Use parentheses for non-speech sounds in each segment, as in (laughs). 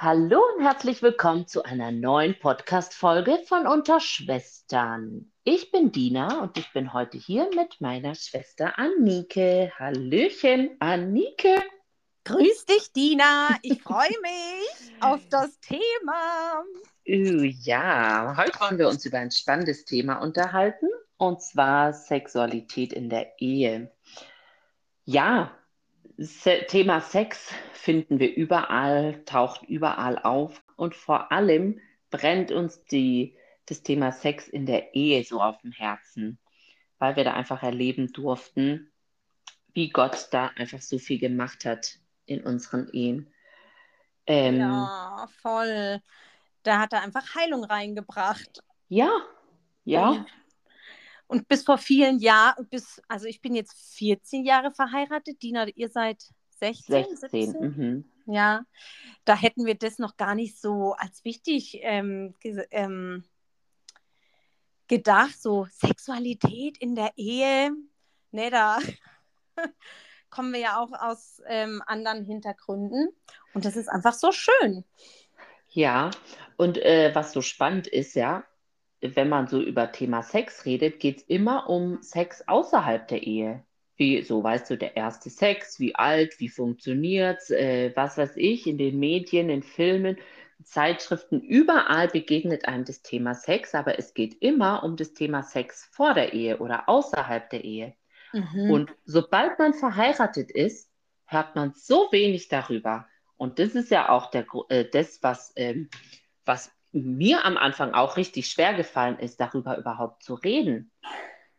Hallo und herzlich willkommen zu einer neuen Podcast-Folge von Unter Schwestern. Ich bin Dina und ich bin heute hier mit meiner Schwester Annike. Hallöchen, Annike. Grüß dich, Dina. Ich freue mich auf das Thema. Uh, ja, heute wollen wir uns über ein spannendes Thema unterhalten und zwar Sexualität in der Ehe. Ja, Se Thema Sex finden wir überall, taucht überall auf und vor allem brennt uns die, das Thema Sex in der Ehe so auf dem Herzen, weil wir da einfach erleben durften, wie Gott da einfach so viel gemacht hat in unseren Ehen. Ähm, ja, voll. Da hat er einfach Heilung reingebracht. Ja, ja. Und, bis vor vielen Jahren, bis, also ich bin jetzt 14 Jahre verheiratet. Dina, ihr seid 16, 16 mhm. Ja, da hätten wir das noch gar nicht so als wichtig ähm, ähm, gedacht. So Sexualität in der Ehe. Ne, da (laughs) kommen wir ja auch aus ähm, anderen Hintergründen. Und das ist einfach so schön. Ja, und äh, was so spannend ist, ja, wenn man so über Thema Sex redet, geht es immer um Sex außerhalb der Ehe. Wie, so weißt du, der erste Sex, wie alt, wie funktioniert äh, was weiß ich, in den Medien, in Filmen, Zeitschriften, überall begegnet einem das Thema Sex, aber es geht immer um das Thema Sex vor der Ehe oder außerhalb der Ehe. Mhm. Und sobald man verheiratet ist, hört man so wenig darüber. Und das ist ja auch der, äh, das, was, ähm, was mir am Anfang auch richtig schwer gefallen ist, darüber überhaupt zu reden.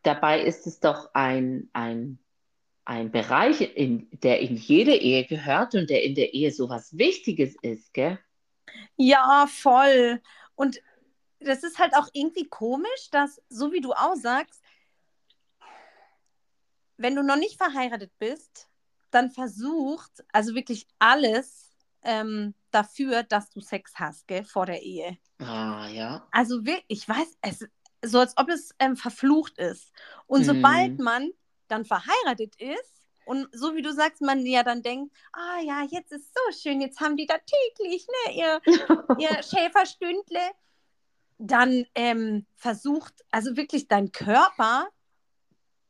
Dabei ist es doch ein, ein, ein Bereich, in, der in jede Ehe gehört und der in der Ehe so was Wichtiges ist, gell? Ja, voll. Und das ist halt auch irgendwie komisch, dass, so wie du auch sagst, wenn du noch nicht verheiratet bist, dann versucht, also wirklich alles ähm, dafür, dass du Sex hast, gell, vor der Ehe. Ah, ja. Also wirklich, ich weiß, es so als ob es ähm, verflucht ist. Und mm. sobald man dann verheiratet ist und so wie du sagst, man ja dann denkt, ah ja, jetzt ist so schön, jetzt haben die da täglich, ne, ihr, (laughs) ihr Schäferstündle, dann ähm, versucht, also wirklich dein Körper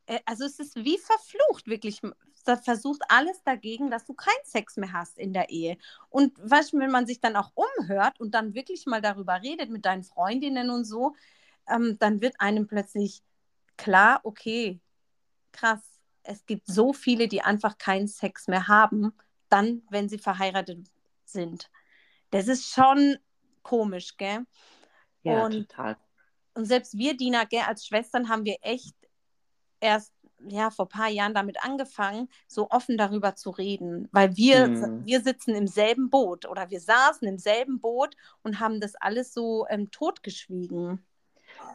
äh, also es ist wie verflucht, wirklich. Das versucht alles dagegen, dass du keinen Sex mehr hast in der Ehe. Und weißt, wenn man sich dann auch umhört und dann wirklich mal darüber redet mit deinen Freundinnen und so, ähm, dann wird einem plötzlich klar, okay, krass, es gibt so viele, die einfach keinen Sex mehr haben, dann, wenn sie verheiratet sind. Das ist schon komisch, gell? Ja, und, total. Und selbst wir, Dina, gell, als Schwestern haben wir echt erst ja, vor ein paar Jahren damit angefangen, so offen darüber zu reden, weil wir, hm. wir sitzen im selben Boot oder wir saßen im selben Boot und haben das alles so ähm, totgeschwiegen.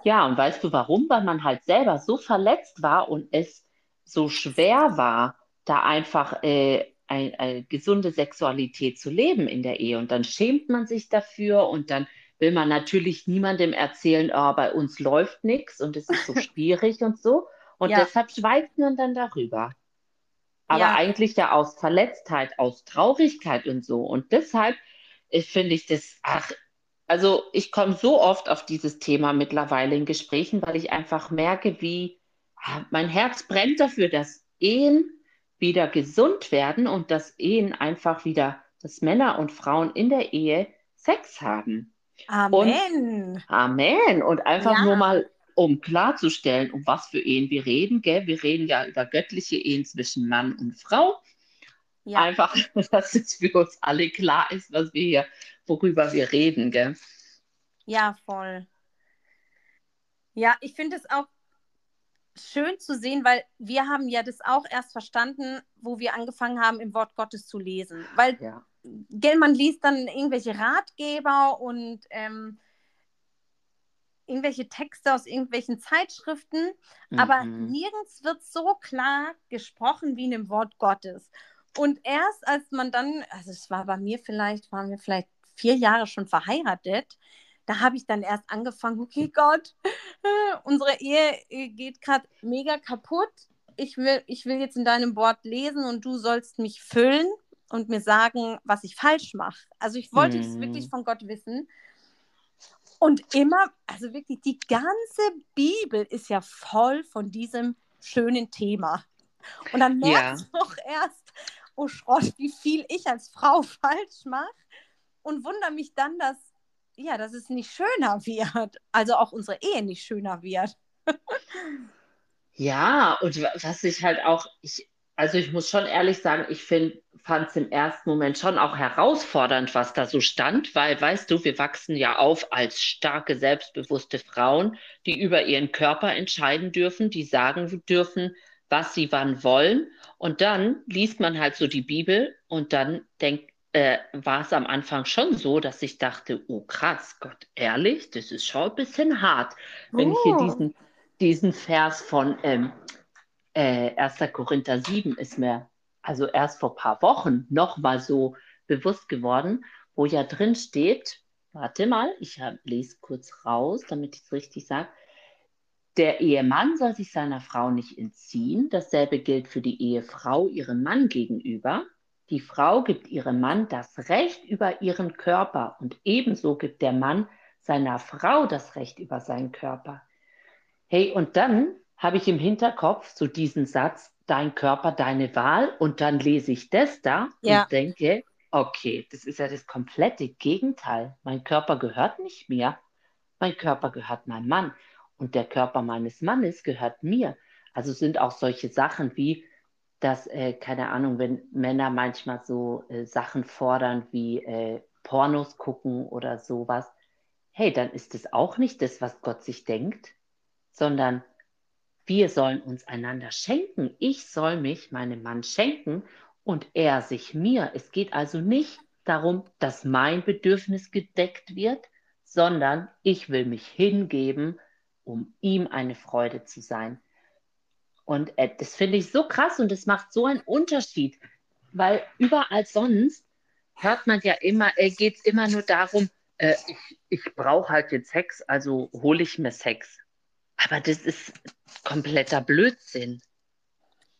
Ja, und weißt du warum? Weil man halt selber so verletzt war und es so schwer war, da einfach äh, eine, eine gesunde Sexualität zu leben in der Ehe. Und dann schämt man sich dafür und dann will man natürlich niemandem erzählen, oh, bei uns läuft nichts und es ist so (laughs) schwierig und so. Und ja. deshalb schweigt man dann darüber. Aber ja. eigentlich ja aus Verletztheit, aus Traurigkeit und so. Und deshalb finde ich das, ach, also ich komme so oft auf dieses Thema mittlerweile in Gesprächen, weil ich einfach merke, wie ah, mein Herz brennt dafür, dass Ehen wieder gesund werden und dass Ehen einfach wieder, dass Männer und Frauen in der Ehe Sex haben. Amen. Und, Amen. Und einfach ja. nur mal um klarzustellen, um was für Ehen wir reden. Gell? Wir reden ja über göttliche Ehen zwischen Mann und Frau. Ja. Einfach, (laughs) dass es für uns alle klar ist, was wir hier, worüber wir reden. Gell? Ja, voll. Ja, ich finde es auch schön zu sehen, weil wir haben ja das auch erst verstanden, wo wir angefangen haben, im Wort Gottes zu lesen. Weil, ja. gell, man liest dann irgendwelche Ratgeber und ähm, irgendwelche Texte aus irgendwelchen Zeitschriften, mhm. aber nirgends wird so klar gesprochen wie in dem Wort Gottes. Und erst als man dann, also es war bei mir vielleicht, waren wir vielleicht vier Jahre schon verheiratet, da habe ich dann erst angefangen, okay Gott, (laughs) unsere Ehe äh, geht gerade mega kaputt. Ich will, ich will jetzt in deinem Wort lesen und du sollst mich füllen. und mir sagen, was ich falsch mache. Also ich wollte es wirklich von Gott wissen. Und immer, also wirklich, die ganze Bibel ist ja voll von diesem schönen Thema. Und dann merkst ja. du auch erst, oh Schrott, wie viel ich als Frau (laughs) falsch mache und wundere mich dann, dass, ja, dass es nicht schöner wird. Also auch unsere Ehe nicht schöner wird. (laughs) ja, und was ich halt auch, ich, also ich muss schon ehrlich sagen, ich fand es im ersten Moment schon auch herausfordernd, was da so stand, weil, weißt du, wir wachsen ja auf als starke, selbstbewusste Frauen, die über ihren Körper entscheiden dürfen, die sagen dürfen, was sie wann wollen. Und dann liest man halt so die Bibel und dann denkt, äh, war es am Anfang schon so, dass ich dachte, oh krass, Gott, ehrlich, das ist schon ein bisschen hart, wenn ich hier oh. diesen, diesen Vers von ähm, äh, 1. Korinther 7 ist mir also erst vor ein paar Wochen nochmal so bewusst geworden, wo ja drin steht, warte mal, ich lese kurz raus, damit ich es richtig sage, der Ehemann soll sich seiner Frau nicht entziehen. Dasselbe gilt für die Ehefrau ihrem Mann gegenüber. Die Frau gibt ihrem Mann das Recht über ihren Körper und ebenso gibt der Mann seiner Frau das Recht über seinen Körper. Hey, und dann habe ich im Hinterkopf so diesen Satz, dein Körper, deine Wahl und dann lese ich das da ja. und denke, okay, das ist ja das komplette Gegenteil. Mein Körper gehört nicht mir, mein Körper gehört meinem Mann und der Körper meines Mannes gehört mir. Also sind auch solche Sachen wie, dass, äh, keine Ahnung, wenn Männer manchmal so äh, Sachen fordern wie äh, Pornos gucken oder sowas, hey, dann ist es auch nicht das, was Gott sich denkt, sondern wir sollen uns einander schenken. Ich soll mich meinem Mann schenken und er sich mir. Es geht also nicht darum, dass mein Bedürfnis gedeckt wird, sondern ich will mich hingeben um ihm eine Freude zu sein. Und äh, das finde ich so krass und das macht so einen Unterschied, weil überall sonst hört man ja immer, äh, geht es immer nur darum, äh, ich, ich brauche halt den Sex, also hole ich mir Sex. Aber das ist kompletter Blödsinn.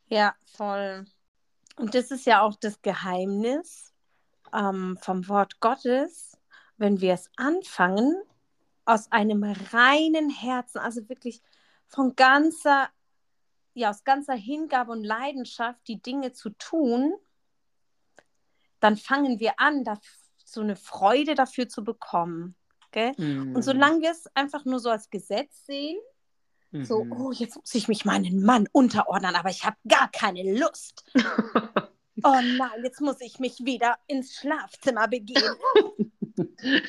Ja, voll. Und das ist ja auch das Geheimnis ähm, vom Wort Gottes. Wenn wir es anfangen, aus einem reinen Herzen, also wirklich von ganzer, ja, aus ganzer Hingabe und Leidenschaft die Dinge zu tun, dann fangen wir an, so eine Freude dafür zu bekommen. Mm. Und solange wir es einfach nur so als Gesetz sehen, so, mhm. oh, jetzt muss ich mich meinen Mann unterordnen, aber ich habe gar keine Lust. (laughs) oh nein, jetzt muss ich mich wieder ins Schlafzimmer begeben. (laughs)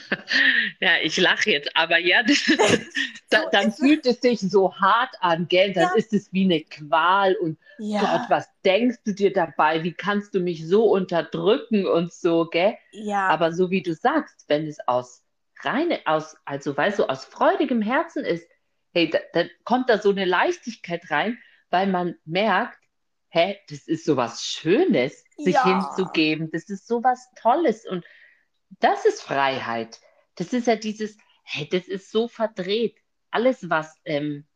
ja, ich lache jetzt, aber ja, das, (laughs) da, dann fühlt es sich so hart an, gell? Dann ja. ist es wie eine Qual und ja. Gott, was denkst du dir dabei? Wie kannst du mich so unterdrücken und so, gell? Ja. Aber so wie du sagst, wenn es aus reine, aus, also weißt du, aus freudigem Herzen ist, hey, da, da kommt da so eine Leichtigkeit rein, weil man merkt, hä, das ist so was Schönes, sich ja. hinzugeben. Das ist so was Tolles und das ist Freiheit. Das ist ja dieses, hey, das ist so verdreht. Alles, was, ähm,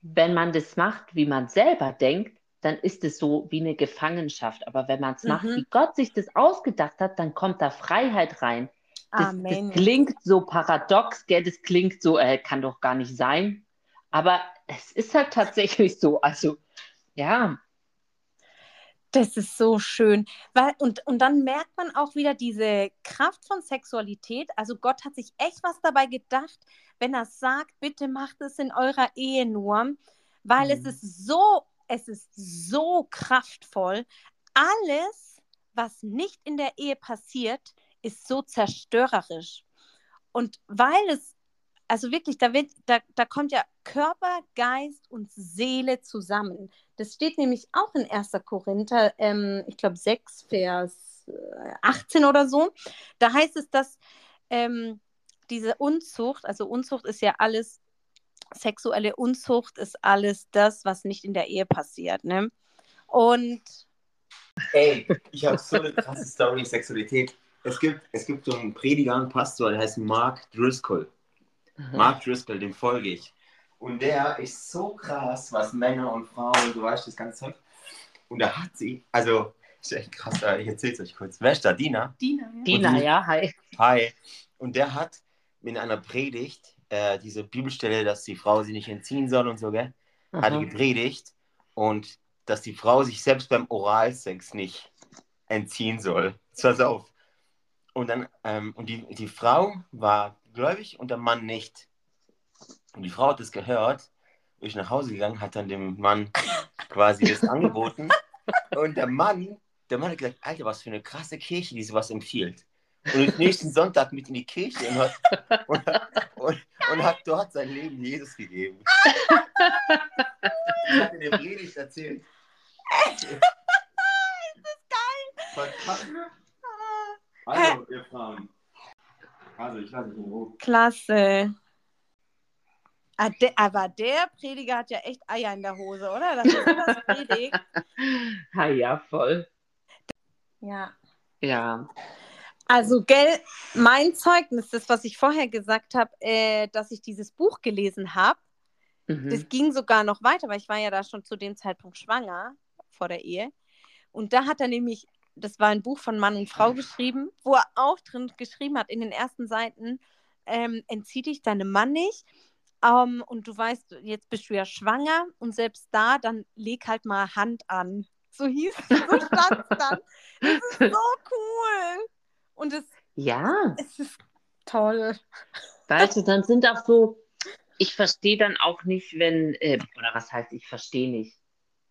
wenn man das macht, wie man selber denkt, dann ist es so wie eine Gefangenschaft. Aber wenn man es mhm. macht, wie Gott sich das ausgedacht hat, dann kommt da Freiheit rein. Das, das klingt so paradox, gell? das klingt so, äh, kann doch gar nicht sein. Aber es ist halt tatsächlich so. Also, ja, das ist so schön. Weil, und, und dann merkt man auch wieder diese Kraft von Sexualität. Also Gott hat sich echt was dabei gedacht, wenn er sagt, bitte macht es in eurer Ehe nur, weil mhm. es ist so, es ist so kraftvoll. Alles, was nicht in der Ehe passiert, ist so zerstörerisch. Und weil es also wirklich, da, wird, da, da kommt ja Körper, Geist und Seele zusammen. Das steht nämlich auch in 1. Korinther, ähm, ich glaube 6, Vers 18 äh, oder so. Da heißt es, dass ähm, diese Unzucht, also Unzucht ist ja alles, sexuelle Unzucht ist alles das, was nicht in der Ehe passiert. Ne? Und. Ey, ich habe so eine krasse Story, Sexualität. Es gibt, es gibt so einen Prediger, einen Pastor, der heißt Mark Driscoll. Mhm. Mark Driscoll, dem folge ich. Und der ist so krass, was Männer und Frauen, du weißt das ganze Zeug. Und da hat sie, also ist echt krass, ich erzähl's euch kurz. Wer ist da? Dina? Dina, ja. Dina, ja, hi. Hi. Und der hat in einer Predigt äh, diese Bibelstelle, dass die Frau sie nicht entziehen soll und so, gell? Hat er Aha. gepredigt. Und dass die Frau sich selbst beim Oralsex nicht entziehen soll. Pass auf. Und dann, ähm, und die, die Frau war gläubig und der Mann nicht. Und die Frau hat das gehört, ist nach Hause gegangen, hat dann dem Mann (laughs) quasi das angeboten. Und der Mann, der Mann hat gesagt, Alter, was für eine krasse Kirche, die sowas empfiehlt. Und nächsten Sonntag mit in die Kirche und hat, und, und, und hat dort sein Leben Jesus gegeben. Ich habe den Predigt erzählt. (laughs) Das ist geil. Also, ihr Frauen. Also, ich lasse mich in Ruhe. Klasse. Ah, aber der Prediger hat ja echt Eier in der Hose, oder? Das ist sowas predigt. (laughs) Ha, ja, voll. Ja. Ja. Also, gell, mein Zeugnis, das, was ich vorher gesagt habe, äh, dass ich dieses Buch gelesen habe, Mhm. das ging sogar noch weiter, weil ich war ja da schon zu dem Zeitpunkt schwanger vor der Ehe. Und da hat er nämlich, das war ein Buch von Mann und Frau geschrieben, wo er auch drin geschrieben hat in den ersten Seiten, ähm, entzieh dich deinem Mann nicht. Ähm, und du weißt, jetzt bist du ja schwanger und selbst da, dann leg halt mal Hand an. So hieß (laughs) es, so stand es dann. Das ist so cool. Und es, Ja, es ist toll. weißt du, dann sind auch so, ich verstehe dann auch nicht, wenn, äh, oder was heißt, ich verstehe nicht.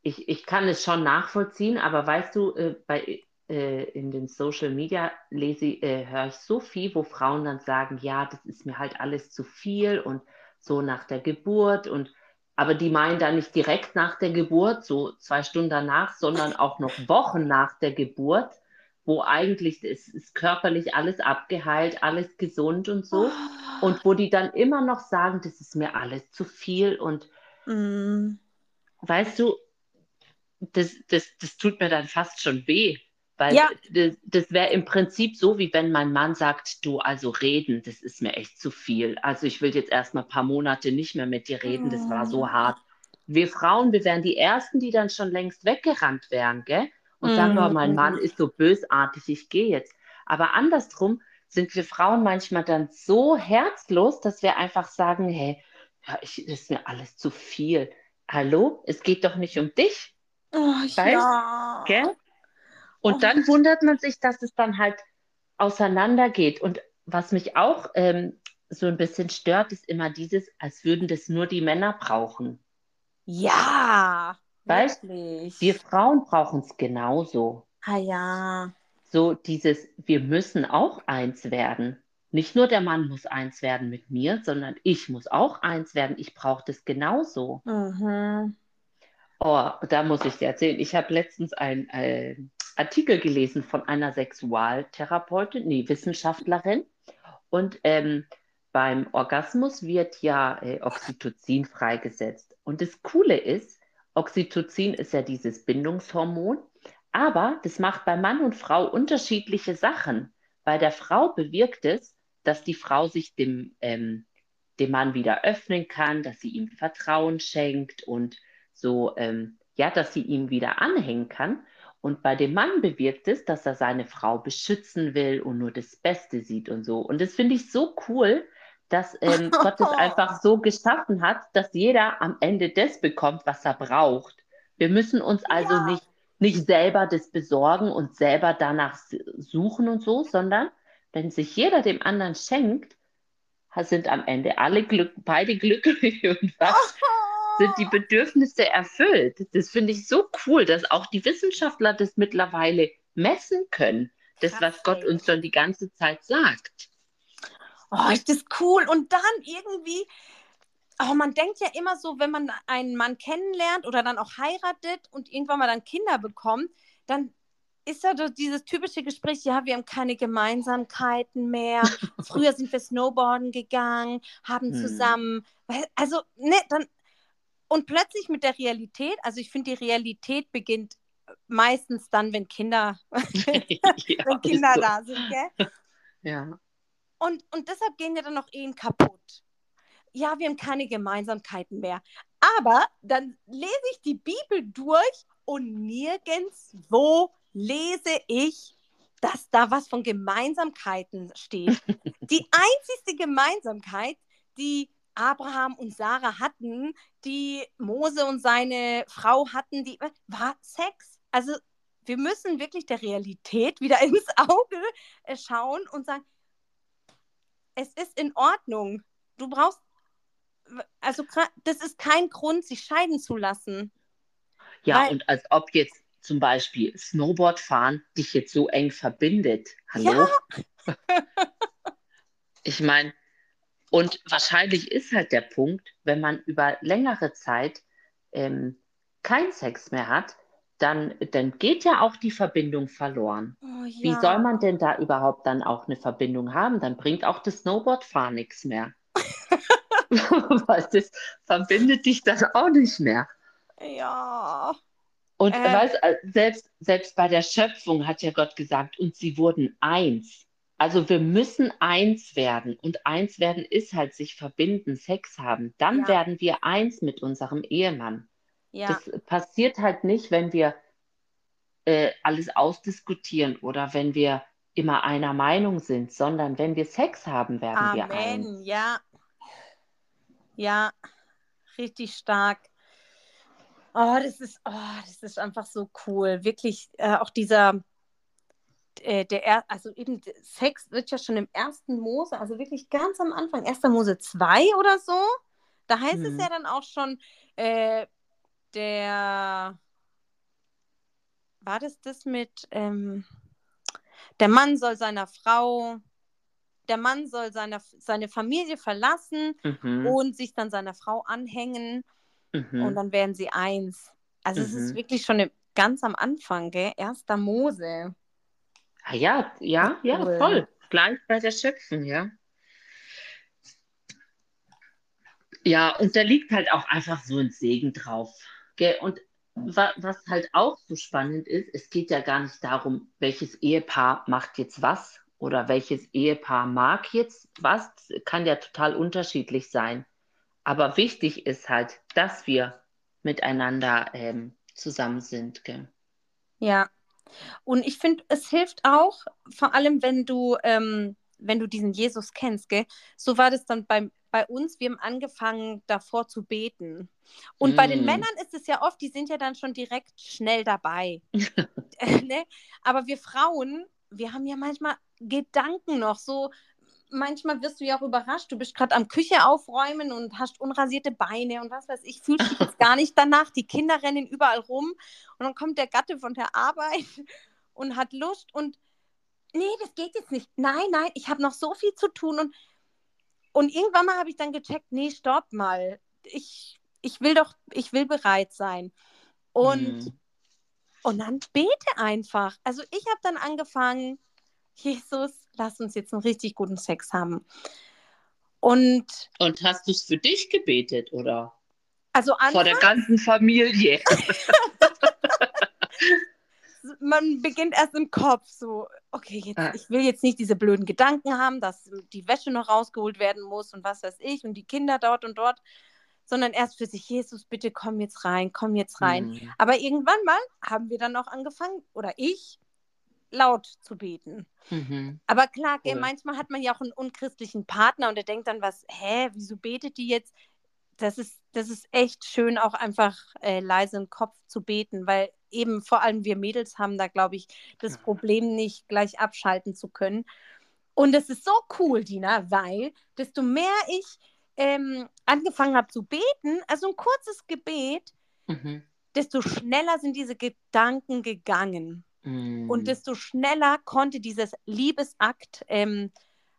Ich, ich kann es schon nachvollziehen, aber weißt du, äh, bei, äh, in den Social Media lese, äh, höre ich so viel, wo Frauen dann sagen, ja, das ist mir halt alles zu viel und so nach der Geburt und aber die meinen dann nicht direkt nach der Geburt, so zwei Stunden danach, sondern auch noch Wochen nach der Geburt, wo eigentlich es ist körperlich alles abgeheilt, alles gesund und so. Und wo die dann immer noch sagen, das ist mir alles zu viel. Und Mm. weißt du, das, das, das tut mir dann fast schon weh. Weil Ja. das, das wäre im Prinzip so, wie wenn mein Mann sagt, du, also reden, das ist mir echt zu viel. Also ich will jetzt erstmal ein paar Monate nicht mehr mit dir reden, das war so Mhm. hart. Wir Frauen, wir wären die Ersten, die dann schon längst weggerannt wären, gell? Und sagen, oh, mein Mhm. Mann ist so bösartig, ich gehe jetzt. Aber andersrum sind wir Frauen manchmal dann so herzlos, dass wir einfach sagen, hey, ja, ich, das ist mir alles zu viel. Hallo, es geht doch nicht um dich, Oh, Weißt, ja. gell? Und Oh. dann wundert man sich, dass es dann halt auseinandergeht. Und was mich auch ähm, so ein bisschen stört, ist immer dieses, als würden das nur die Männer brauchen. Ja, Weißt, wirklich. Wir Frauen brauchen es genauso. ah ja. So dieses, wir müssen auch eins werden. Nicht nur der Mann muss eins werden mit mir, sondern ich muss auch eins werden. Ich brauche das genauso. Mhm. Oh, da muss ich dir erzählen. Ich habe letztens einen äh, Artikel gelesen von einer Sexualtherapeutin, nee, Wissenschaftlerin. Und ähm, beim Orgasmus wird ja äh, Oxytocin freigesetzt. Und das Coole ist, Oxytocin ist ja dieses Bindungshormon, aber das macht bei Mann und Frau unterschiedliche Sachen. Bei der Frau bewirkt es, dass die Frau sich dem, ähm, dem Mann wieder öffnen kann, dass sie ihm Vertrauen schenkt und so, ähm, ja, dass sie ihm wieder anhängen kann. Und bei dem Mann bewirkt es, dass er seine Frau beschützen will und nur das Beste sieht und so. Und das finde ich so cool, dass ähm, (laughs) Gott es einfach so geschaffen hat, dass jeder am Ende das bekommt, was er braucht. Wir müssen uns also Ja. nicht, nicht selber das besorgen und selber danach suchen und so, sondern wenn sich jeder dem anderen schenkt, sind am Ende alle glück, beide glücklich (laughs) und was sind die Bedürfnisse erfüllt. Das finde ich so cool, dass auch die Wissenschaftler das mittlerweile messen können. Das, Krass, was Gott uns schon die ganze Zeit sagt. Oh, ist das cool. Und dann irgendwie, oh, man denkt ja immer so, wenn man einen Mann kennenlernt oder dann auch heiratet und irgendwann mal dann Kinder bekommt, dann ist ja doch dieses typische Gespräch, ja, wir haben keine Gemeinsamkeiten mehr. (laughs) Früher sind wir Snowboarden gegangen, haben Hm. zusammen, also, ne, dann, und plötzlich mit der Realität, also ich finde, die Realität beginnt meistens dann, wenn Kinder, (laughs) (laughs) ja, wenn Kinder so. da sind, gell? Ja. Und, und deshalb gehen ja dann noch Ehen kaputt. Ja, wir haben keine Gemeinsamkeiten mehr. Aber dann lese ich die Bibel durch und nirgendwo lese ich, dass da was von Gemeinsamkeiten steht. (laughs) die einzigste Gemeinsamkeit, die Abraham und Sarah hatten, die Mose und seine Frau hatten, die war Sex. Also wir müssen wirklich der Realität wieder (laughs) ins Auge äh, schauen und sagen, es ist in Ordnung. Du brauchst, also das ist kein Grund, sich scheiden zu lassen. Ja, Weil, und als ob jetzt zum Beispiel Snowboardfahren dich jetzt so eng verbindet. Hallo? Ja. ich meine, und wahrscheinlich ist halt der Punkt, wenn man über längere Zeit ähm, keinen Sex mehr hat, dann, dann geht ja auch die Verbindung verloren. Oh, ja. Wie soll man denn da überhaupt dann auch eine Verbindung haben? Dann bringt auch das Snowboardfahren nichts mehr. (laughs) Weil das verbindet dich dann auch nicht mehr. Ja. Und äh. weißt, selbst, selbst bei der Schöpfung hat ja Gott gesagt, und sie wurden eins. Also wir müssen eins werden. Und eins werden ist halt sich verbinden, Sex haben. Dann ja. werden wir eins mit unserem Ehemann. Ja. Das passiert halt nicht, wenn wir äh, alles ausdiskutieren oder wenn wir immer einer Meinung sind, sondern wenn wir Sex haben, werden Amen. wir eins. Ja. Ja, richtig stark. Oh, das ist, oh, das ist einfach so cool. Wirklich äh, auch dieser, äh, der, also eben Sex wird ja schon im ersten Mose, also wirklich ganz am Anfang, 1. Mose 2 oder so. Da heißt hm. es ja dann auch schon, äh, der, war das das mit, ähm, der Mann soll seiner Frau, der Mann soll seine, seine Familie verlassen mhm. und sich dann seiner Frau anhängen mhm. und dann werden sie eins. Also mhm. es ist mhm. wirklich schon ganz am Anfang, gell? Erster Mose. Ah, ja, ja, ja, cool. voll. Gleich bei der Schöpfung, ja. Ja, und da liegt halt auch einfach so ein Segen drauf. Und was halt auch so spannend ist, es geht ja gar nicht darum, welches Ehepaar macht jetzt was oder welches Ehepaar mag jetzt was. Kann ja total unterschiedlich sein. Aber wichtig ist halt, dass wir miteinander ähm, zusammen sind. Gell? Ja. Und ich finde, es hilft auch, vor allem wenn du, ähm, wenn du diesen Jesus kennst, gell? so war das dann beim bei uns, wir haben angefangen, davor zu beten. Und mm. bei den mm. Männern ist es ja oft, die sind ja dann schon direkt schnell dabei. (laughs) (laughs) ne? Aber wir Frauen, wir haben ja manchmal Gedanken noch so. Manchmal wirst du ja auch überrascht. Du bist gerade am Küche aufräumen und hast unrasierte Beine und was weiß ich. Fühlst dich jetzt (laughs) gar nicht danach. Die Kinder rennen überall rum und dann kommt der Gatte von der Arbeit (laughs) und hat Lust und nee, das geht jetzt nicht. Nein, nein, ich habe noch so viel zu tun und und irgendwann mal habe ich dann gecheckt, nee, stopp mal. Ich, ich will doch, ich will bereit sein. Und, mhm. und dann bete einfach. Also ich habe dann angefangen, (laughs) Jesus, lass uns jetzt einen richtig guten Sex haben. Und, und hast du es für dich gebetet, oder? Also Anfang, Vor der ganzen Familie. (laughs) man beginnt erst im Kopf so, okay, jetzt, ah. ich will jetzt nicht diese blöden Gedanken haben, dass die Wäsche noch rausgeholt werden muss und was weiß ich und die Kinder dort und dort, sondern erst für sich, Jesus, bitte komm jetzt rein, komm jetzt rein. Mhm. Aber irgendwann mal haben wir dann auch angefangen, oder ich, laut zu beten. Mhm. Aber klar, cool. manchmal hat man ja auch einen unchristlichen Partner und der denkt dann was, hä, wieso betet die jetzt? Das ist, das ist echt schön, auch einfach äh, leise im Kopf zu beten, weil eben vor allem wir Mädels haben da, glaube ich, das Problem nicht gleich abschalten zu können. Und es ist so cool, Dina, weil desto mehr ich ähm, angefangen habe zu beten, also ein kurzes Gebet, mhm. desto schneller sind diese Gedanken gegangen. Mhm. Und desto schneller konnte dieses Liebesakt ähm,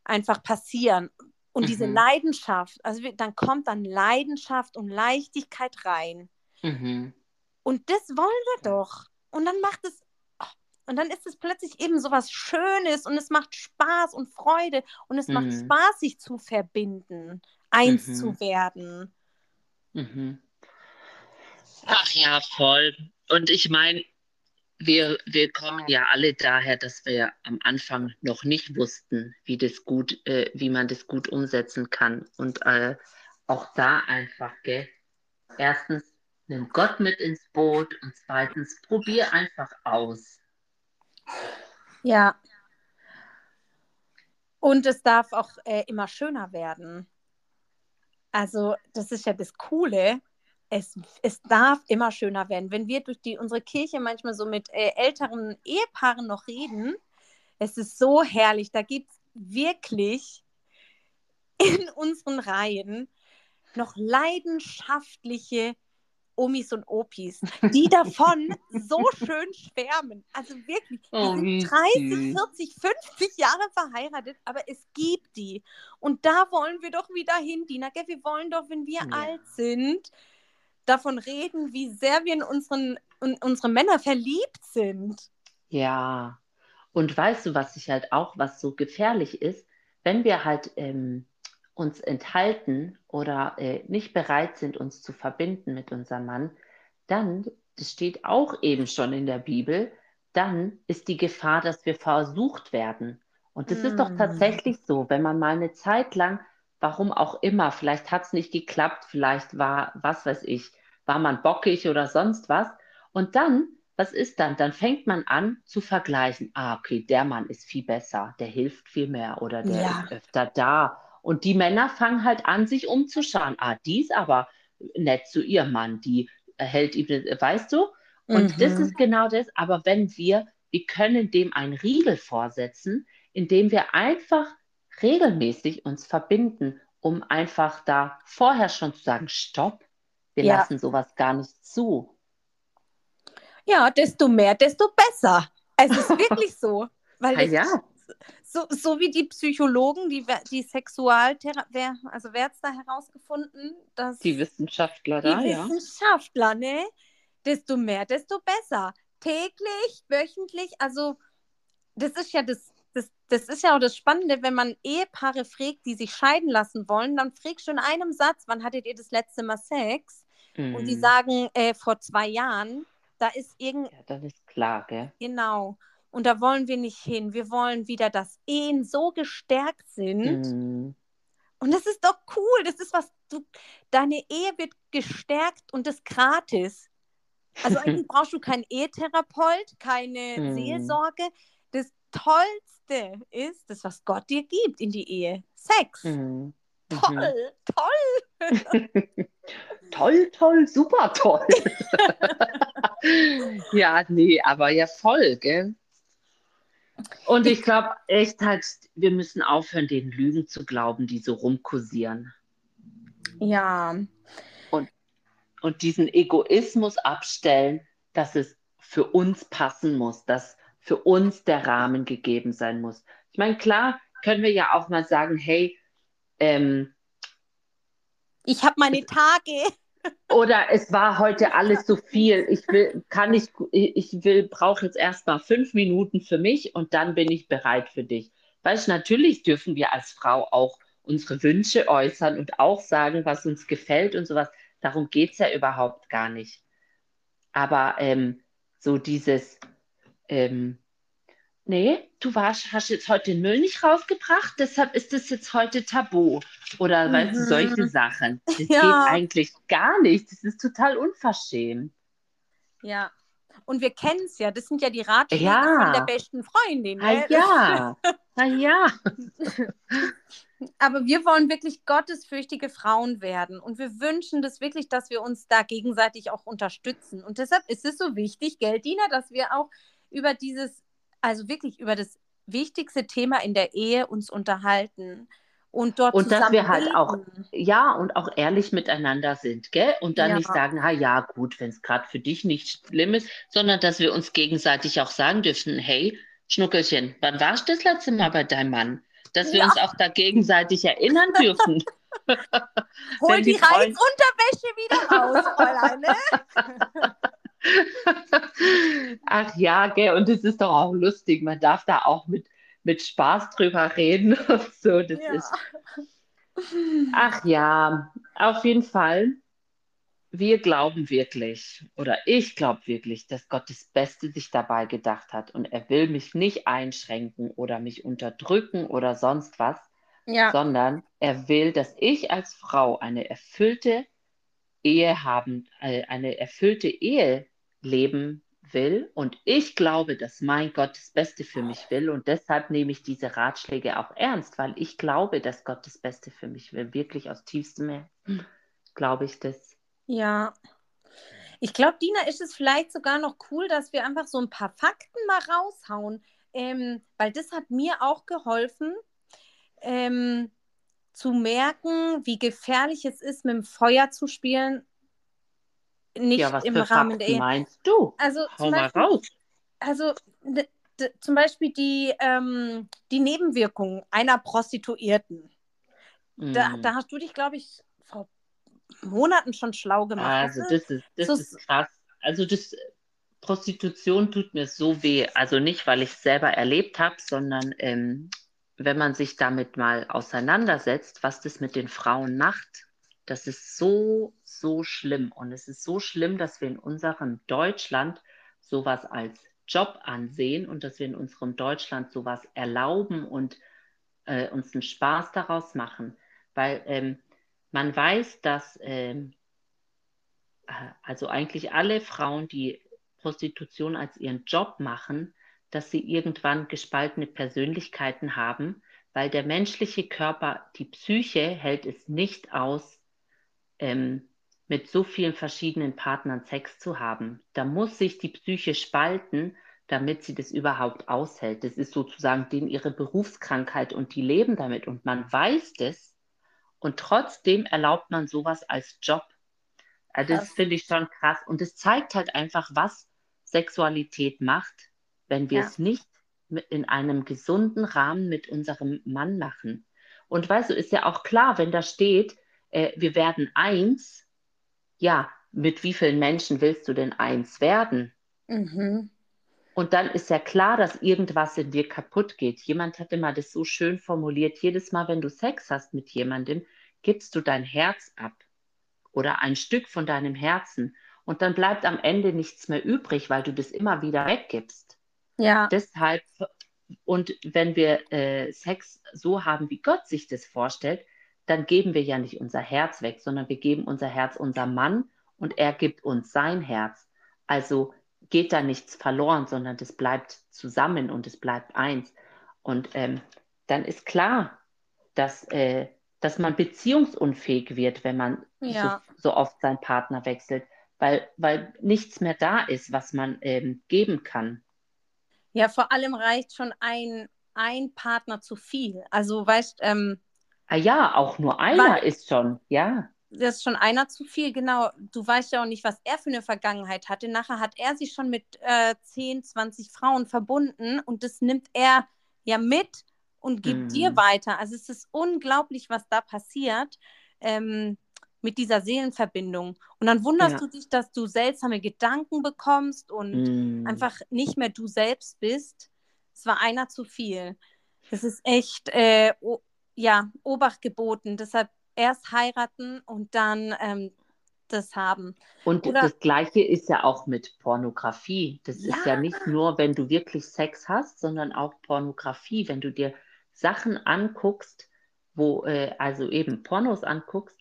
einfach passieren. Und mhm. diese Leidenschaft, also dann kommt dann Leidenschaft und Leichtigkeit rein. Mhm. Und das wollen wir doch. Und dann macht es, und dann ist es plötzlich eben so was Schönes und es macht Spaß und Freude und es mhm. macht Spaß, sich zu verbinden, eins mhm. zu werden. Mhm. Ach ja, voll. Und ich meine, wir, wir kommen ja alle daher, dass wir am Anfang noch nicht wussten, wie, das gut, äh, wie man das gut umsetzen kann. Und äh, auch da einfach, gell? Erstens nimm Gott mit ins Boot und zweitens probier einfach aus. Ja. Und es darf auch äh, immer schöner werden. Also, das ist ja das Coole. Es, es darf immer schöner werden. Wenn wir durch die, unsere Kirche manchmal so mit äh, älteren Ehepaaren noch reden, es ist so herrlich. Da gibt es wirklich in unseren Reihen noch leidenschaftliche Omis und Opis, die (laughs) davon so schön schwärmen. Also wirklich, die Oh, wie sind 30, süß. 40, 50 Jahre verheiratet, aber es gibt die. Und da wollen wir doch wieder hin, Dina. Gell? Wir wollen doch, wenn wir Ja. alt sind, davon reden, wie sehr wir in, unseren, in unsere Männer verliebt sind. Ja. Und weißt du, was ich halt auch, was so gefährlich ist, wenn wir halt ähm, uns enthalten oder äh, nicht bereit sind, uns zu verbinden mit unserem Mann, dann, das steht auch eben schon in der Bibel, dann ist die Gefahr, dass wir versucht werden. Und das ist doch Mm. tatsächlich so, wenn man mal eine Zeit lang, warum auch immer, vielleicht hat es nicht geklappt, vielleicht war, was weiß ich, war man bockig oder sonst was. Und dann, was ist dann? Dann fängt man an zu vergleichen. Ah, okay, der Mann ist viel besser, der hilft viel mehr oder der Ja. ist öfter da. Und die Männer fangen halt an, sich umzuschauen. Ah, die ist aber nett zu ihrem Mann, die hält ihm, weißt du? Und das Mhm. ist genau das. Aber wenn wir, wir können dem einen Riegel vorsetzen, indem wir einfach regelmäßig uns verbinden, um einfach da vorher schon zu sagen, stopp, wir Ja. lassen sowas gar nicht zu. Ja, desto mehr, desto besser. Es ist (laughs) wirklich so. Weil Ah, es ja. so, so wie die Psychologen, die, die Sexualthera wer, also wer hat es da herausgefunden? Dass Die Wissenschaftler die da, ja. Wissenschaftler, ne? Desto mehr, desto besser. Täglich, wöchentlich, also das ist ja das, das, das ist ja auch das Spannende, wenn man Ehepaare fragt, die sich scheiden lassen wollen, dann fragst du in einem Satz, wann hattet ihr das letzte Mal Sex? Und die Mhm. sagen, äh, vor zwei Jahren, da ist irgend, Ja, dann ist klar, gell? genau. Und da wollen wir nicht hin. Wir wollen wieder, dass Ehen so gestärkt sind. Mhm. Und das ist doch cool. Das ist was du. Deine Ehe wird gestärkt und das gratis. Also eigentlich (laughs) brauchst du keinen Ehetherapeut, keine Hm. Seelsorge. Das Tollste ist das, was Gott dir gibt in die Ehe. Sex. Mhm. Toll, toll. (laughs) Toll, toll, super toll. (laughs) ja, nee, aber ja voll, gell? Und ich glaube echt halt, wir müssen aufhören, den Lügen zu glauben, die so rumkursieren. Ja, Und diesen Egoismus abstellen, dass es für uns passen muss, dass für uns der Rahmen gegeben sein muss. Ich meine, klar können wir ja auch mal sagen, hey, ähm, ich habe meine Tage. Oder es war heute alles so viel. Ich will, kann nicht, ich will, brauche jetzt erstmal fünf Minuten für mich und dann bin ich bereit für dich. Weißt du, natürlich dürfen wir als Frau auch unsere Wünsche äußern und auch sagen, was uns gefällt und sowas. Darum geht es ja überhaupt gar nicht. Aber ähm, so dieses, ähm, nee, du warst, hast jetzt heute den Müll nicht rausgebracht, deshalb ist das jetzt heute Tabu. Oder weißt du, Mhm. solche Sachen. (laughs) Das Ja. geht eigentlich gar nicht. Das ist total unverschämt. Ja. Und wir kennen es ja. Das sind ja die Ratschläge Ja. von der besten Freundin. Ah ne? ja, (laughs) ah ja. (laughs) Aber wir wollen wirklich gottesfürchtige Frauen werden. Und wir wünschen das wirklich, dass wir uns da gegenseitig auch unterstützen. Und deshalb ist es so wichtig, Geldina, dass wir auch über dieses, also wirklich über das wichtigste Thema in der Ehe uns unterhalten. Und dort Und dass wir halt auch, ja, und auch ehrlich miteinander sind, gell? Und dann Ja. nicht sagen, ha ja, gut, wenn es gerade für dich nicht schlimm ist, sondern dass wir uns gegenseitig auch sagen dürfen, hey, Schnuckelchen, wann warst du das letzte Mal bei deinem Mann? Dass wir Ja. uns auch da gegenseitig erinnern dürfen. (laughs) Hol die, die Freund- Reisunterwäsche wieder raus, Fräulein. Ne? (laughs) (laughs) Ach ja, gell, und es ist doch auch lustig. Man darf da auch mit, mit Spaß drüber reden (laughs) und so. Das Ja. ist, ach ja, auf jeden Fall. Wir glauben wirklich, oder ich glaube wirklich, dass Gott das Beste sich dabei gedacht hat und er will mich nicht einschränken oder mich unterdrücken oder sonst was, Ja. sondern er will, dass ich als Frau eine erfüllte Ehe haben, äh, eine erfüllte Ehe leben will und ich glaube, dass mein Gott das Beste für mich will und deshalb nehme ich diese Ratschläge auch ernst, weil ich glaube, dass Gott das Beste für mich will. Wirklich aus tiefstem Herzen glaube ich das. Ja. Ich glaube, Dina, ist es vielleicht sogar noch cool, dass wir einfach so ein paar Fakten mal raushauen, ähm, weil das hat mir auch geholfen, ähm, zu merken, wie gefährlich es ist, mit dem Feuer zu spielen. Nicht ja, was im Rahmen Fakten der Ehe. meinst du? Also Hau zum mal Beispiel, raus. also zum Beispiel die, ähm, die Nebenwirkungen einer Prostituierten. Da, Hm. da hast du dich, glaube ich, vor Monaten schon schlau gemacht. Also du? das ist, das So ist krass. Also das Prostitution tut mir so weh. Also nicht, weil ich es selber erlebt habe, sondern ähm, wenn man sich damit mal auseinandersetzt, was das mit den Frauen macht, das ist so, so schlimm. Und es ist so schlimm, dass wir in unserem Deutschland sowas als Job ansehen und dass wir in unserem Deutschland sowas erlauben und äh, uns einen Spaß daraus machen. Weil ähm, man weiß, dass ähm, äh, also eigentlich alle Frauen, die Prostitution als ihren Job machen, dass sie irgendwann gespaltene Persönlichkeiten haben, weil der menschliche Körper, die Psyche hält es nicht aus, ähm, mit so vielen verschiedenen Partnern Sex zu haben. Da muss sich die Psyche spalten, damit sie das überhaupt aushält. Das ist sozusagen denen ihre Berufskrankheit und die leben damit und man weiß das und trotzdem erlaubt man sowas als Job. Also das finde ich schon krass und es zeigt halt einfach, was Sexualität macht, wenn wir Ja. es nicht in einem gesunden Rahmen mit unserem Mann machen. Und weißt du, ist ja auch klar, wenn da steht, äh, wir werden eins, ja, mit wie vielen Menschen willst du denn eins werden? Mhm. Und dann ist ja klar, dass irgendwas in dir kaputt geht. Jemand hatte mal das so schön formuliert, jedes Mal, wenn du Sex hast mit jemandem, gibst du dein Herz ab oder ein Stück von deinem Herzen. Und dann bleibt am Ende nichts mehr übrig, weil du das immer wieder weggibst. Ja. Deshalb, und wenn wir äh, Sex so haben, wie Gott sich das vorstellt, dann geben wir ja nicht unser Herz weg, sondern wir geben unser Herz unserem Mann und er gibt uns sein Herz. Also geht da nichts verloren, sondern das bleibt zusammen und es bleibt eins. Und ähm, dann ist klar, dass, äh, dass man beziehungsunfähig wird, wenn man Ja. so, so oft seinen Partner wechselt, weil, weil nichts mehr da ist, was man ähm, geben kann. Ja, vor allem reicht schon ein, ein Partner zu viel. Also, weißt ähm, Ah ja, auch nur einer Weil- ist schon, ja. das ist schon einer zu viel, genau. Du weißt ja auch nicht, was er für eine Vergangenheit hatte. Nachher hat er sich schon mit äh, 10, 20 Frauen verbunden und das nimmt er ja mit und gibt Mhm. dir weiter. Also es ist unglaublich, was da passiert ähm, mit dieser Seelenverbindung. Und dann wunderst Ja. du dich, dass du seltsame Gedanken bekommst und Mm. einfach nicht mehr du selbst bist. Es war einer zu viel. Das ist echt, äh, ja, Obacht geboten. Deshalb erst heiraten und dann ähm, das haben. Und Oder- das Gleiche ist ja auch mit Pornografie. Das ist ja Ja. nicht nur, wenn du wirklich Sex hast, sondern auch Pornografie. Wenn du dir Sachen anguckst, wo, äh, also eben Pornos anguckst,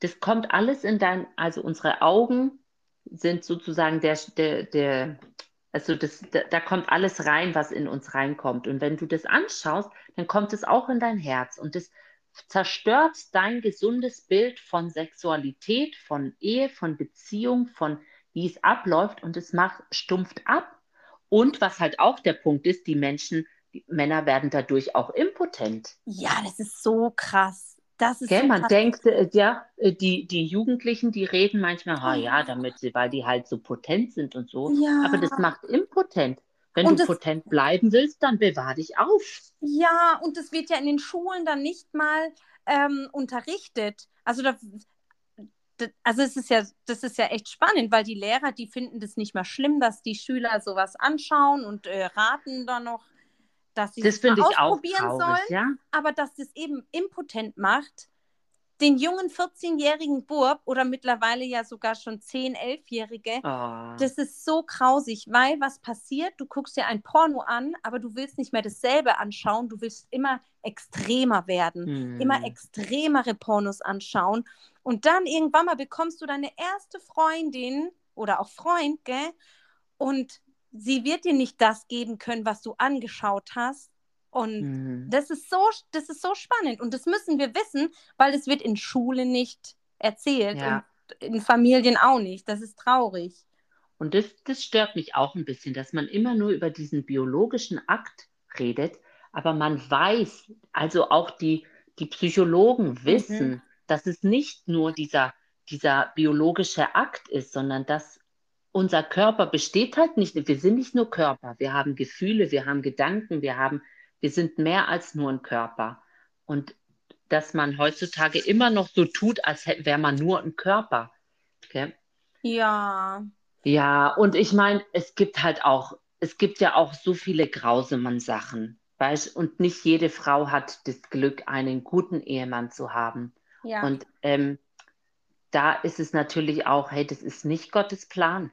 das kommt alles in dein, also unsere Augen sind sozusagen der, der, der, also das, da, da kommt alles rein, was in uns reinkommt. Und wenn du das anschaust, dann kommt es auch in dein Herz und das zerstört dein gesundes Bild von Sexualität, von Ehe, von Beziehung, von wie es abläuft und es macht, stumpft ab. Und was halt auch der Punkt ist, die Menschen, die Männer werden dadurch auch impotent. Ja, das ist so krass. Das ist Gell? so Man denkt, äh, ja, äh, die, die Jugendlichen, die reden manchmal, ah ja, damit sie, weil die halt so potent sind und so. Ja. Aber das macht impotent. Wenn Und du das- potent bleiben willst, dann bewahr dich auf. Ja, und das wird ja in den Schulen dann nicht mal ähm, unterrichtet. Also da, also es ist ja, das ist ja echt spannend, weil die Lehrer, die finden das nicht mehr schlimm, dass die Schüler sowas anschauen und äh, raten dann noch, dass sie Das es ich auch ausprobieren traurig, sollen. ja. aber dass das eben impotent macht, den jungen 14-jährigen Bub oder mittlerweile ja sogar schon 10-, 11-Jährige, Oh. das ist so grausig, weil was passiert? Du guckst dir ein Porno an, aber du willst nicht mehr dasselbe anschauen, du willst immer extremer werden, Hm. immer extremere Pornos anschauen und dann irgendwann mal bekommst du deine erste Freundin oder auch Freund, gell? Und sie wird dir nicht das geben können, was du angeschaut hast. Und Mhm. das ist so, das ist so spannend. Und das müssen wir wissen, weil es wird in Schule nicht erzählt Ja. und in Familien auch nicht. Das ist traurig. Und das, das stört mich auch ein bisschen, dass man immer nur über diesen biologischen Akt redet, aber man weiß, also auch die, die Psychologen wissen, dass es nicht nur dieser, dieser biologische Akt ist, sondern dass unser Körper besteht halt nicht, wir sind nicht nur Körper, wir haben Gefühle, wir haben Gedanken, wir haben, wir sind mehr als nur ein Körper. Und dass man heutzutage immer noch so tut, als wäre man nur ein Körper. Okay? Ja, Ja, und ich meine, es gibt halt auch, es gibt ja auch so viele grausamen Sachen, weißt, und nicht jede Frau hat das Glück, einen guten Ehemann zu haben. ja. Und ähm, da ist es natürlich auch, hey, das ist nicht Gottes Plan,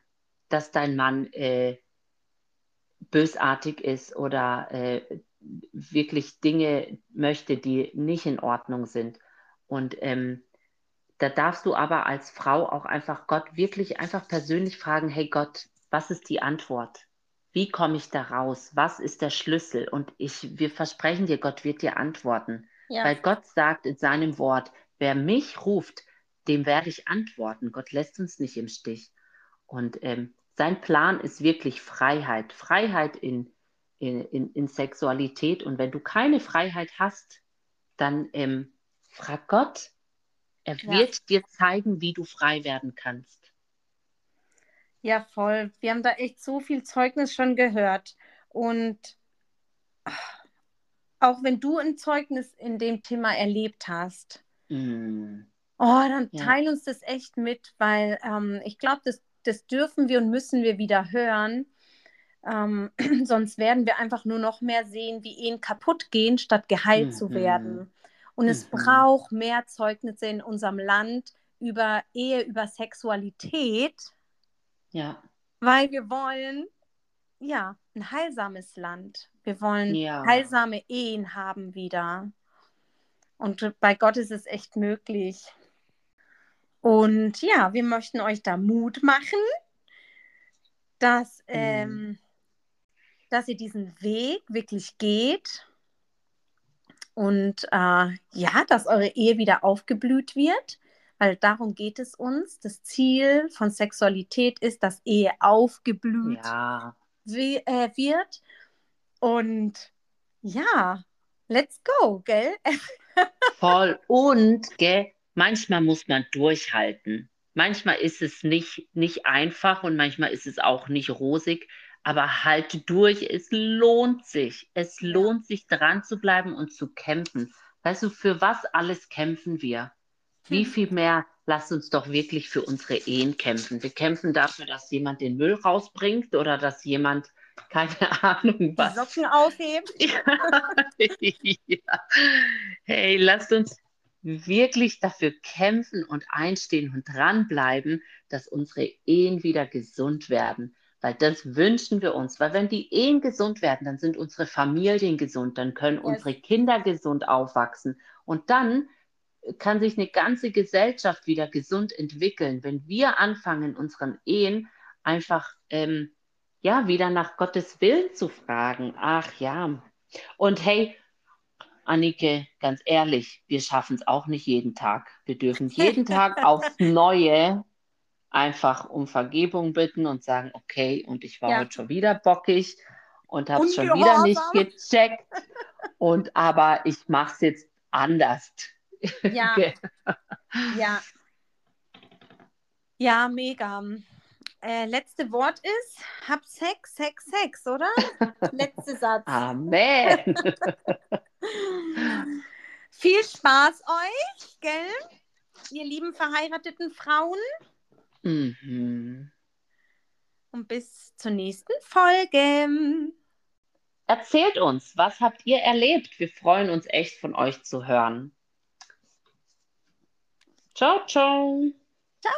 dass dein Mann äh, bösartig ist oder äh, wirklich Dinge möchte, die nicht in Ordnung sind. Und ähm, da darfst du aber als Frau auch einfach Gott wirklich einfach persönlich fragen, hey Gott, was ist die Antwort? Wie komme ich da raus? Was ist der Schlüssel? Und ich, wir versprechen dir, Gott wird dir antworten. ja. Weil Gott sagt in seinem Wort, wer mich ruft, dem werde ich antworten. Gott lässt uns nicht im Stich. Und ähm, sein Plan ist wirklich Freiheit. Freiheit in, in, in, in Sexualität. Und wenn du keine Freiheit hast, dann ähm, frag Gott. Er Ja. wird dir zeigen, wie du frei werden kannst. Ja, voll. Wir haben da echt so viel Zeugnis schon gehört. Und auch wenn du ein Zeugnis in dem Thema erlebt hast, Mm, oh, dann Ja. teil uns das echt mit, weil ähm, ich glaube, das, das dürfen wir und müssen wir wieder hören. Ähm, (clears throat) sonst werden wir einfach nur noch mehr sehen, wie Ehen kaputt gehen, statt geheilt zu Mhm. werden. Und es Mhm. braucht mehr Zeugnisse in unserem Land über Ehe, über Sexualität, ja, weil wir wollen, ja, ein heilsames Land. Wir wollen Ja. heilsame Ehen haben wieder. Und bei Gott ist es echt möglich. Und ja, wir möchten euch da Mut machen, dass, ähm, dass ihr diesen Weg wirklich geht und äh, ja, dass eure Ehe wieder aufgeblüht wird, weil darum geht es uns. Das Ziel von Sexualität ist, dass Ehe aufgeblüht ja. we- äh, wird. Und ja, let's go, gell? (laughs) Voll. Und, gell, manchmal muss man durchhalten. Manchmal ist es nicht, nicht einfach und manchmal ist es auch nicht rosig, aber halt durch. Es lohnt sich. Es lohnt sich, dran zu bleiben und zu kämpfen. Weißt du, für was alles kämpfen wir? Wie Hm. viel mehr lasst uns doch wirklich für unsere Ehen kämpfen? Wir kämpfen dafür, dass jemand den Müll rausbringt oder dass jemand, (laughs) keine Ahnung, Die was. Socken aufhebt. (laughs) Ja. (laughs) ja. Hey, lasst uns wirklich dafür kämpfen und einstehen und dranbleiben, dass unsere Ehen wieder gesund werden. Weil das wünschen wir uns. Weil wenn die Ehen gesund werden, dann sind unsere Familien gesund, dann können Yes. unsere Kinder gesund aufwachsen. Und dann kann sich eine ganze Gesellschaft wieder gesund entwickeln, wenn wir anfangen, unseren Ehen einfach ähm, ja wieder nach Gottes Willen zu fragen. Ach ja. Und hey, Annike, ganz ehrlich, wir schaffen es auch nicht jeden Tag. Wir dürfen jeden (laughs) Tag aufs Neue einfach um Vergebung bitten und sagen, okay, und ich war Ja. heute schon wieder bockig und habe es schon wieder nicht gecheckt. Und aber ich mache es jetzt anders. Ja, (laughs) Okay. ja. Ja, mega. Äh, letzte Wort ist, hab Sex, Sex, Sex, oder? (laughs) Letzter Satz. Amen. (laughs) Viel Spaß euch, gell? Ihr lieben verheirateten Frauen. mhm. Und bis zur nächsten Folge. Erzählt uns, was habt ihr erlebt? Wir freuen uns echt von euch zu hören. Ciao, ciao. Ciao.